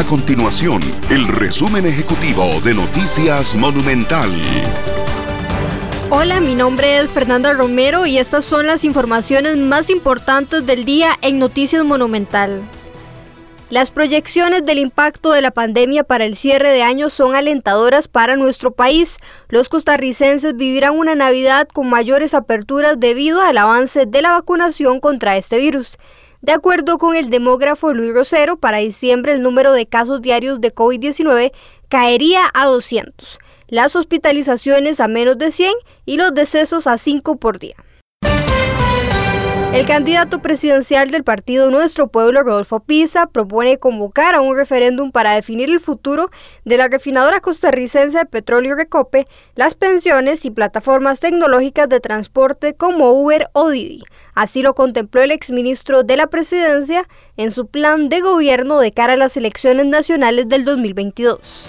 A continuación, el resumen ejecutivo de Noticias Monumental. Hola, mi nombre es Fernanda Romero y estas son las informaciones más importantes del día en Noticias Monumental. Las proyecciones del impacto de la pandemia para el cierre de año son alentadoras para nuestro país. Los costarricenses vivirán una Navidad con mayores aperturas debido al avance de la vacunación contra este virus. De acuerdo con el demógrafo Luis Rosero, para diciembre el número de casos diarios de COVID-19 caería a 200, las hospitalizaciones a menos de 100 y los decesos a 5 por día. El candidato presidencial del partido Nuestro Pueblo, Rodolfo Pisa, propone convocar a un referéndum para definir el futuro de la refinadora costarricense de petróleo Recope, las pensiones y plataformas tecnológicas de transporte como Uber o Didi. Así lo contempló el exministro de la presidencia en su plan de gobierno de cara a las elecciones nacionales del 2022.